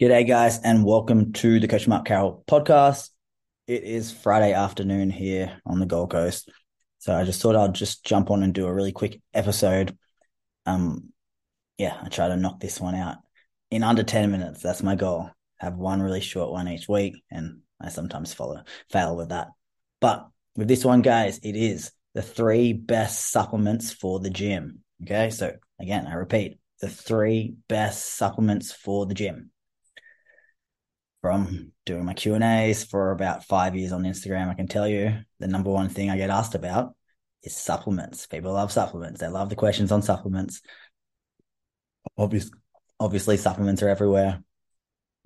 G'day, guys, and welcome to the Coach Mark Carroll podcast. It is Friday afternoon here on the Gold Coast. So I just thought I'd just jump on and do a really quick episode. Um, yeah, I try to knock this one out in under 10 minutes. That's my goal. Have one really short one each week, and I sometimes follow fail with that. But with this one, guys, it is the three best supplements for the gym. Okay. So again, I repeat the three best supplements for the gym from doing my Q and A's for about five years on Instagram, I can tell you the number one thing I get asked about is supplements. People love supplements. They love the questions on supplements. Obviously, obviously supplements are everywhere.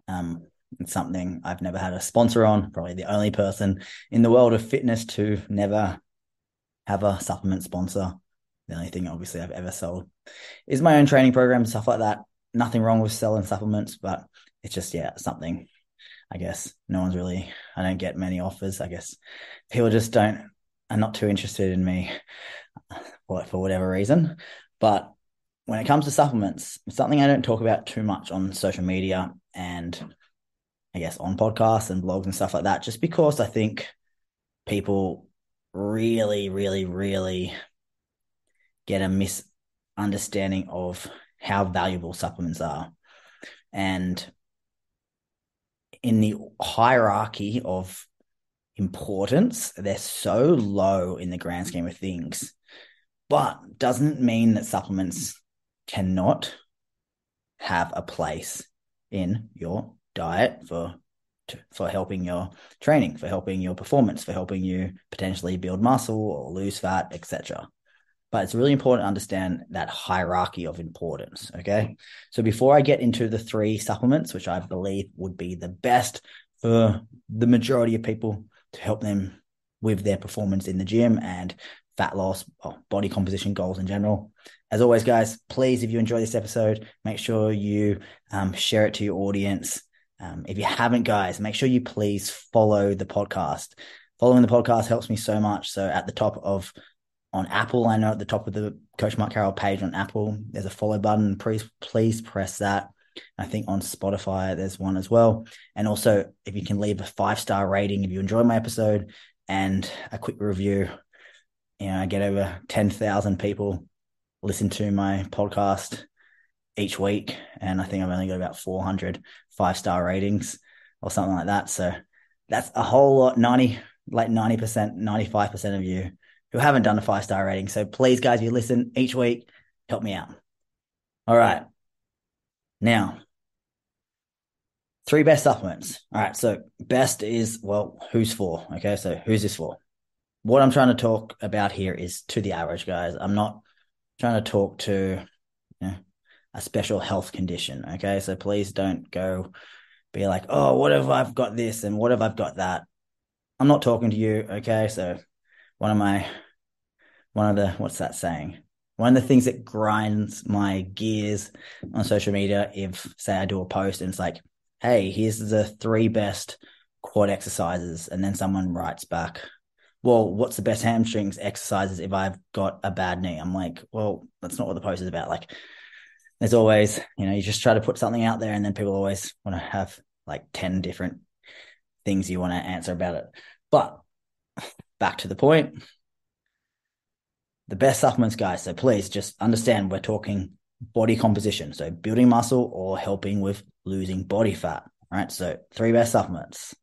Um, it's something I've never had a sponsor on. Probably the only person in the world of fitness to never have a supplement sponsor. The only thing, obviously, I've ever sold is my own training program, stuff like that. Nothing wrong with selling supplements, but it's just yeah something I guess no one's really, I don't get many offers. I guess people just don't, are not too interested in me for, whatever reason. But when it comes to supplements, it's something I don't talk about too much on social media and I guess on podcasts and blogs and stuff like that, just because I think people really, really, really get a misunderstanding of how valuable supplements are. And in the hierarchy of importance, they're so low in the grand scheme of things. But doesn't mean that supplements cannot have a place in your diet for for helping your training, for helping your performance, for helping you potentially build muscle or lose fat, etc. But it's really important to understand that hierarchy of importance. Okay. So before I get into the three supplements, which I believe would be the best for the majority of people to help them with their performance in the gym and fat loss, body composition goals in general. As always, guys, please, if you enjoy this episode, make sure you um, share it to your audience. Um, if you haven't, guys, make sure you please follow the podcast. Following the podcast helps me so much. So at the top of on Apple. I know at the top of the Coach Mark Carroll page on Apple, there's a follow button. Please, please press that. I think on Spotify, there's one as well. And also, if you can leave a five star rating if you enjoy my episode and a quick review, you know, I get over 10,000 people listen to my podcast each week. And I think I've only got about 400 five star ratings or something like that. So that's a whole lot, 90, like 90%, 95% of you who haven't done a five star rating. So please, guys, you listen each week, help me out. All right. Now, three best supplements. All right. So, best is, well, who's for? Okay. So, who's this for? What I'm trying to talk about here is to the average guys. I'm not trying to talk to you know, a special health condition. Okay. So, please don't go be like, oh, what if I've got this and what if I've got that? I'm not talking to you. Okay. So, one of my one of the what's that saying? One of the things that grinds my gears on social media, if say I do a post and it's like, hey, here's the three best quad exercises, and then someone writes back, well, what's the best hamstrings exercises if I've got a bad knee? I'm like, well, that's not what the post is about. Like, there's always, you know, you just try to put something out there, and then people always want to have like 10 different things you want to answer about it. But back to the point. The best supplements, guys. So please just understand we're talking body composition. So building muscle or helping with losing body fat. Right. So three best supplements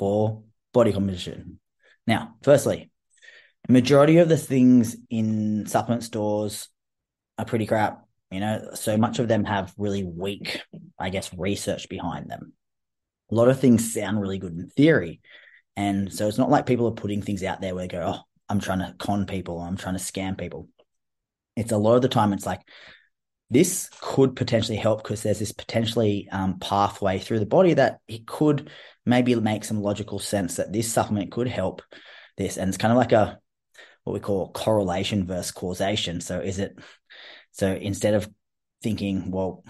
for body composition. Now, firstly, majority of the things in supplement stores are pretty crap. You know, so much of them have really weak, I guess, research behind them. A lot of things sound really good in theory, and so it's not like people are putting things out there where they go, oh, I'm trying to con people, I'm trying to scam people. It's a lot of the time, it's like, this could potentially help because there's this potentially um, pathway through the body that it could maybe make some logical sense that this supplement could help this. And it's kind of like a, what we call correlation versus causation. So is it, so instead of thinking, well,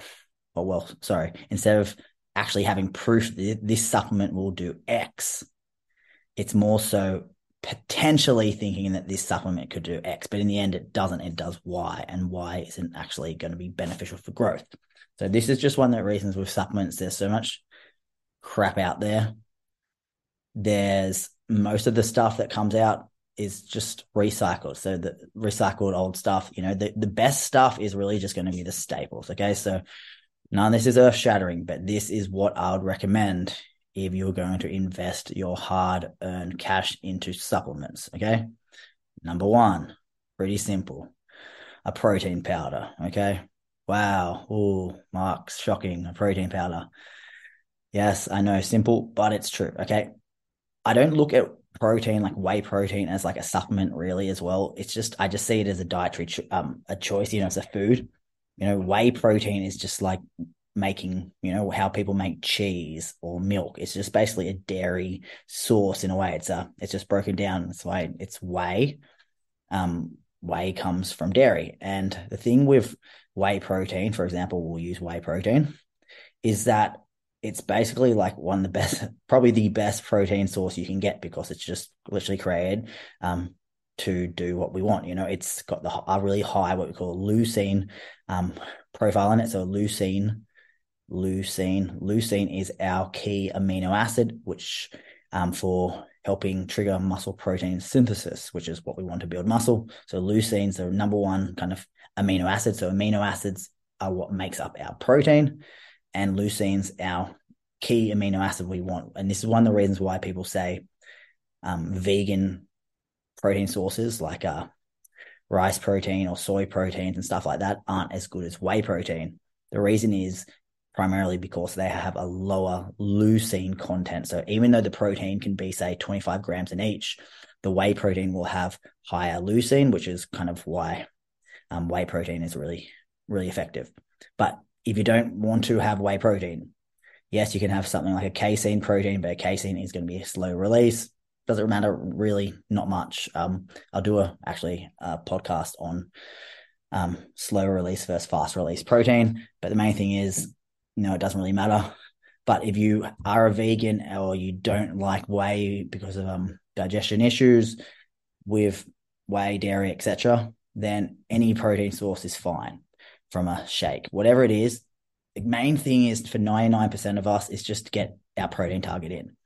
oh, well, sorry, instead of actually having proof that this supplement will do X, it's more so potentially thinking that this supplement could do X, but in the end, it doesn't. It does Y, and Y isn't actually going to be beneficial for growth. So this is just one of the reasons with supplements. There's so much crap out there. There's most of the stuff that comes out is just recycled. So the recycled old stuff, you know, the, the best stuff is really just going to be the staples. Okay. So none of this is earth shattering, but this is what I would recommend if you're going to invest your hard earned cash into supplements. Okay. Number one, pretty simple a protein powder. Okay. Wow. Oh, Mark's shocking. A protein powder. Yes, I know, simple, but it's true. Okay. I don't look at protein like whey protein as like a supplement really as well. It's just I just see it as a dietary cho- um a choice. You know, it's a food. You know, whey protein is just like making you know how people make cheese or milk. It's just basically a dairy source in a way. It's a it's just broken down. That's why it's whey. Um, whey comes from dairy, and the thing with whey protein, for example, we'll use whey protein, is that it's basically like one of the best, probably the best protein source you can get because it's just literally created um, to do what we want. You know, it's got the a really high what we call leucine um, profile in it. So leucine, leucine, leucine is our key amino acid, which um, for helping trigger muscle protein synthesis, which is what we want to build muscle. So leucine's the number one kind of amino acid. So amino acids are what makes up our protein and leucine's our key amino acid we want. And this is one of the reasons why people say um, vegan protein sources like uh, rice protein or soy proteins and stuff like that aren't as good as whey protein. The reason is primarily because they have a lower leucine content. So even though the protein can be, say, 25 grams in each, the whey protein will have higher leucine, which is kind of why um, whey protein is really, really effective. But if you don't want to have whey protein, yes, you can have something like a casein protein, but a casein is going to be a slow release. Doesn't matter really, not much. Um, I'll do a actually a podcast on um, slow release versus fast release protein. But the main thing is, know, it doesn't really matter. But if you are a vegan or you don't like whey because of um, digestion issues with whey, dairy, etc., then any protein source is fine from a shake, whatever it is. The main thing is for 99% of us is just to get our protein target in.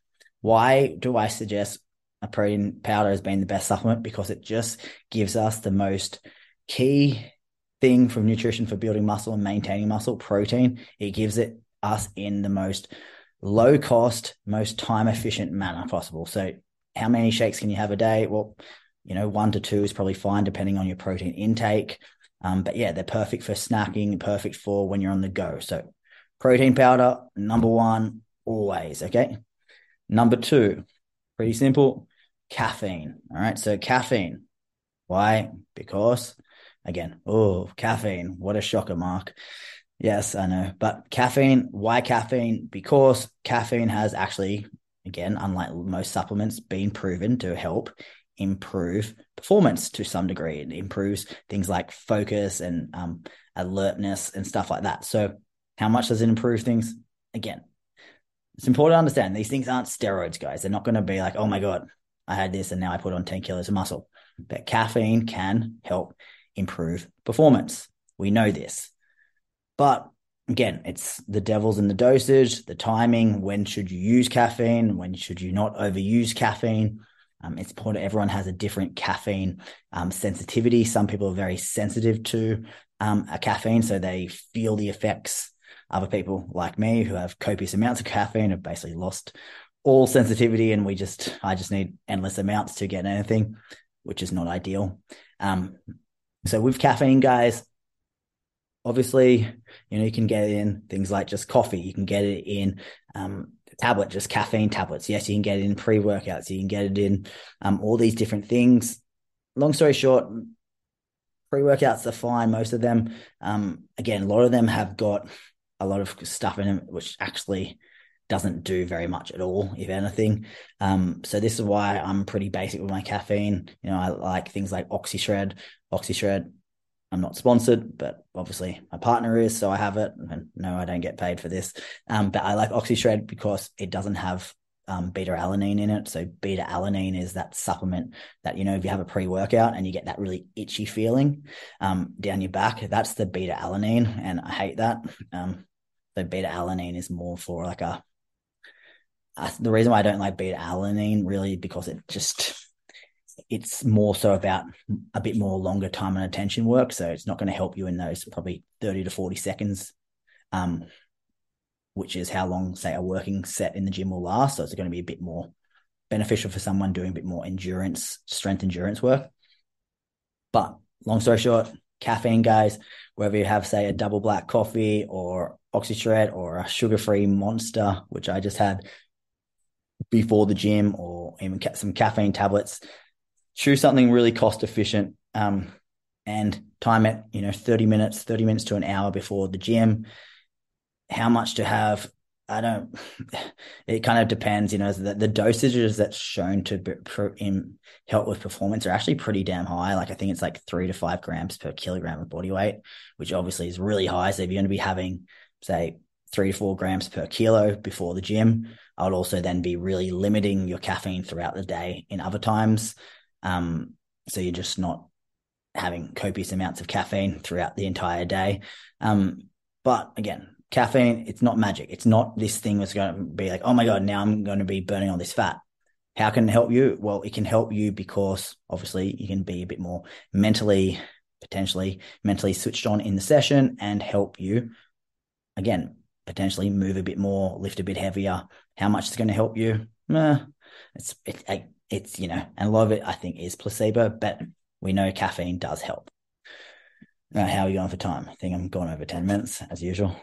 Why do I suggest a protein powder as being the best supplement? Because it just gives us the most key thing from nutrition for building muscle and maintaining muscle protein. It gives it us in the most low cost, most time efficient manner possible. So, how many shakes can you have a day? Well, you know, one to two is probably fine depending on your protein intake. Um, but yeah, they're perfect for snacking, perfect for when you're on the go. So protein powder, number one, always. Okay. Number two, pretty simple, caffeine. All right. So caffeine. Why? Because again, oh, caffeine. What a shocker, Mark. Yes, I know. But caffeine, why caffeine? Because caffeine has actually, again, unlike most supplements, been proven to help improve performance to some degree. It improves things like focus and um, alertness and stuff like that. So, how much does it improve things? Again, it's important to understand these things aren't steroids, guys. They're not going to be like, oh my God, I had this and now I put on 10 kilos of muscle. But caffeine can help improve performance. We know this. But again, it's the devil's in the dosage, the timing. When should you use caffeine? When should you not overuse caffeine? Um, it's important. Everyone has a different caffeine um, sensitivity. Some people are very sensitive to um, a caffeine, so they feel the effects. Other people, like me, who have copious amounts of caffeine, have basically lost all sensitivity, and we just, I just need endless amounts to get anything, which is not ideal. Um, so with caffeine, guys, obviously, you know, you can get it in things like just coffee. You can get it in um, tablet, just caffeine tablets. Yes, you can get it in pre workouts. You can get it in um, all these different things. Long story short, pre workouts are fine. Most of them, um, again, a lot of them have got a lot of stuff in them, which actually doesn't do very much at all, if anything. Um, so this is why I'm pretty basic with my caffeine. You know, I like things like OxyShred. OxyShred I'm not sponsored, but obviously my partner is, so I have it. And no, I don't get paid for this. Um, but I like OxyShred because it doesn't have um, beta alanine in it. So beta alanine is that supplement that you know if you have a pre workout and you get that really itchy feeling um, down your back, that's the beta alanine, and I hate that. Um, the beta alanine is more for like a. The reason why I don't like beta alanine really because it just it's more so about a bit more longer time and attention work. So it's not going to help you in those probably 30 to 40 seconds, um, which is how long, say, a working set in the gym will last. So it's going to be a bit more beneficial for someone doing a bit more endurance, strength endurance work. But long story short, caffeine, guys, whether you have, say, a double black coffee or OxyShred or a sugar free monster, which I just had before the gym, or even some caffeine tablets, choose something really cost efficient um, and time it, you know, 30 minutes, 30 minutes to an hour before the gym. How much to have? I don't, it kind of depends, you know, the, the dosages that's shown to be, in, help with performance are actually pretty damn high. Like I think it's like three to five grams per kilogram of body weight, which obviously is really high. So if you're going to be having, say, three to four grams per kilo before the gym, I would also then be really limiting your caffeine throughout the day in other times. Um, so you're just not having copious amounts of caffeine throughout the entire day. Um, but again, caffeine, it's not magic. It's not this thing that's going to be like, oh my God, now I'm going to be burning all this fat. How can it help you? Well, it can help you because obviously you can be a bit more mentally, potentially mentally switched on in the session and help you, again, potentially move a bit more, lift a bit heavier. How much is going to help you? Eh, it's it, it's you know, and a lot of it I think is placebo, but we know caffeine does help. Now, how are you going for time? I think I'm going over 10 minutes as usual.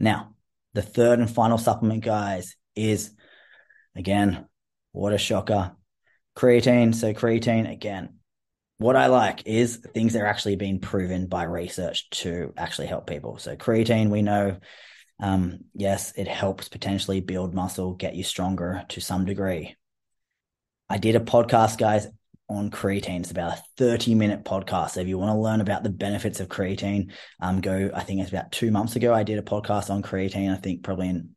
Now, the third and final supplement, guys, is again, what a shocker, creatine. So, creatine, again, what I like is things that are actually being proven by research to actually help people. So, creatine, we know, um, yes, it helps potentially build muscle, get you stronger to some degree. I did a podcast, guys, on creatine. It's about a 30 minute podcast. So if you want to learn about the benefits of creatine, um, go, I think it's about two months ago. I did a podcast on creatine, I think probably in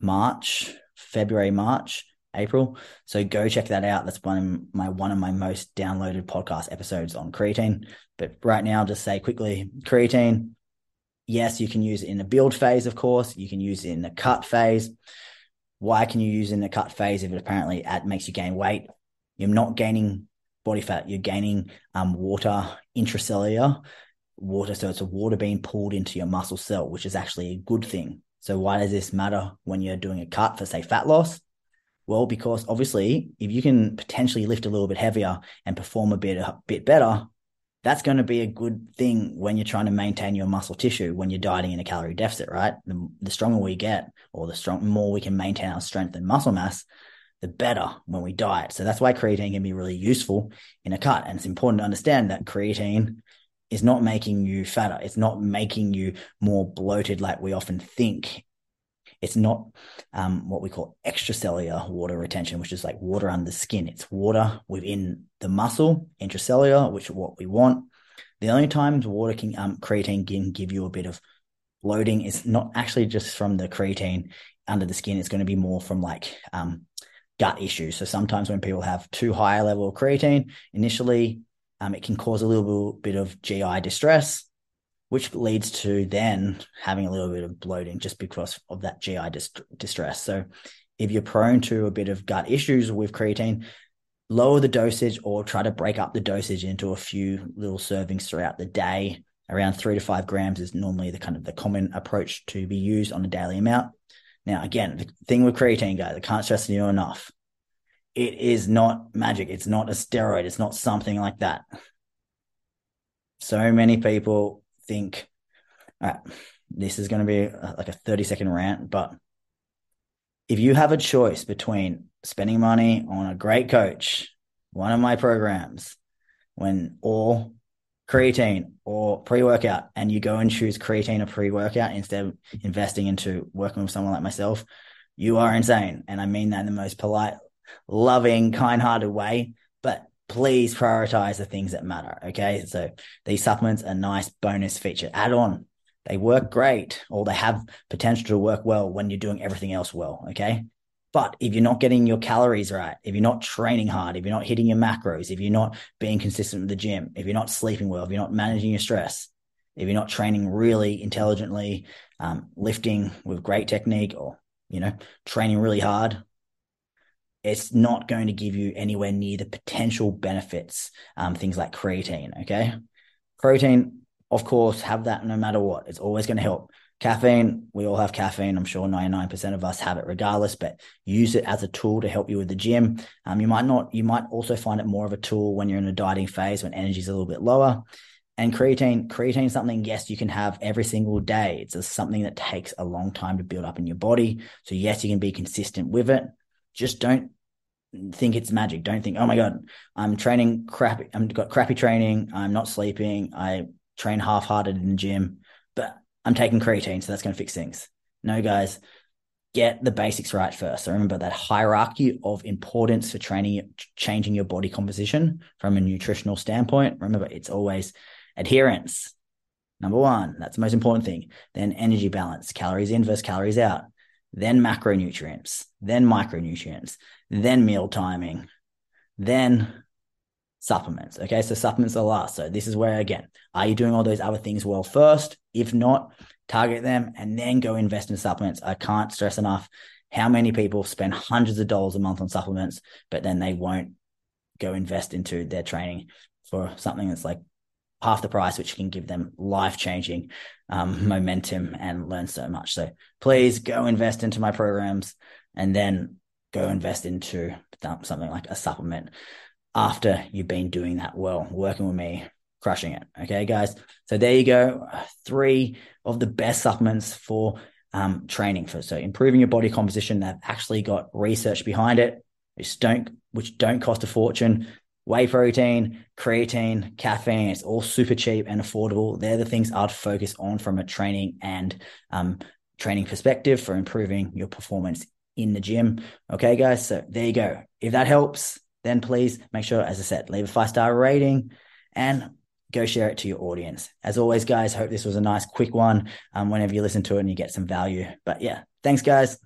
March, February, March, April. So go check that out. That's one of my, one of my most downloaded podcast episodes on creatine. But right now, I'll just say quickly, creatine, yes, you can use it in the build phase, of course. You can use it in the cut phase. Why can you use it in the cut phase if it apparently makes you gain weight? You're not gaining body fat, you're gaining um, water intracellular water. So it's a water being pulled into your muscle cell, which is actually a good thing. So why does this matter when you're doing a cut for say fat loss? Well, because obviously if you can potentially lift a little bit heavier and perform a bit a bit better, that's going to be a good thing when you're trying to maintain your muscle tissue when you're dieting in a calorie deficit, right? The, the stronger we get, or the strong more we can maintain our strength and muscle mass, the better when we diet. So that's why creatine can be really useful in a cut. And it's important to understand that creatine is not making you fatter. It's not making you more bloated like we often think it's not um, what we call extracellular water retention, which is like water under the skin. It's water within the muscle, intracellular, which is what we want. The only times water can um, creatine can give you a bit of bloating is not actually just from the creatine under the skin. It's going to be more from like um, gut issues. So sometimes when people have too high a level of creatine, initially um, it can cause a little bit of GI distress which leads to then having a little bit of bloating just because of that GI dist- distress. So, if you're prone to a bit of gut issues with creatine, lower the dosage or try to break up the dosage into a few little servings throughout the day. Around three to five grams is normally the kind of the common approach to be used on a daily amount. Now, again, the thing with creatine, guys, I can't stress to you enough. It is not magic. It's not a steroid. It's not something like that. So many people think, right, this is going to be like a 30 second rant, but if you have a choice between spending money on a great coach, one of my programs, when or creatine or pre-workout and you go and choose creatine or pre-workout instead of investing into working with someone like myself, you are insane. And I mean that in the most polite, loving, kind-hearted way. But please prioritize the things that matter. Okay. So these supplements are nice bonus feature add on. They work great or they have potential to work well when you're doing everything else well. Okay. But if you're not getting your calories right, if you're not training hard, if you're not hitting your macros, if you're not being consistent with the gym, if you're not sleeping well, if you're not managing your stress, if you're not training really intelligently, um, lifting with great technique, or you know, training really hard, it's not going to give you anywhere near the potential benefits. Um, things like creatine. Okay, protein, of course, have that no matter what. It's always going to help. Caffeine, we all have caffeine. I'm sure 99% of us have it regardless, but use it as a tool to help you with the gym. Um, you might not, you might also find it more of a tool when you're in a dieting phase when energy is a little bit lower. And creatine, creatine is something, yes, you can have every single day. It's something that takes a long time to build up in your body. So, yes, you can be consistent with it. Just don't think it's magic. Don't think, oh my God, I'm training crappy. I've got crappy training. I'm not sleeping. I train half hearted in the gym, but I'm taking creatine, so that's going to fix things. No, guys, get the basics right first. So remember that hierarchy of importance for training, changing your body composition from a nutritional standpoint. Remember, it's always adherence. Number one, that's the most important thing. Then energy balance, calories in versus calories out. Then macronutrients, then micronutrients, then meal timing, then supplements. Okay. So supplements are last. So this is where, again, are you doing all those other things well first? If not, target them and then go invest in supplements. I can't stress enough how many people spend hundreds of dollars a month on supplements, but then they won't go invest into their training for something that's like half the price, which can give them life changing um, momentum and learn so much. So please go invest into my programs and then go invest into something like a supplement after you've been doing that well, working with me, crushing it. Okay, guys. So there you go. Three of the best supplements for um, training for so improving your body composition that have actually got research behind it, which don't which don't cost a fortune. Whey protein, creatine, caffeine, it's all super cheap and affordable. They're the things I'd focus on from a training and um, training perspective for improving your performance in the gym. Okay, guys. So there you go. If that helps, then please make sure, as I said, leave a five star rating and go share it to your audience. As always, guys, hope this was a nice, quick one. Um, whenever you listen to it and you get some value. But yeah, thanks, guys.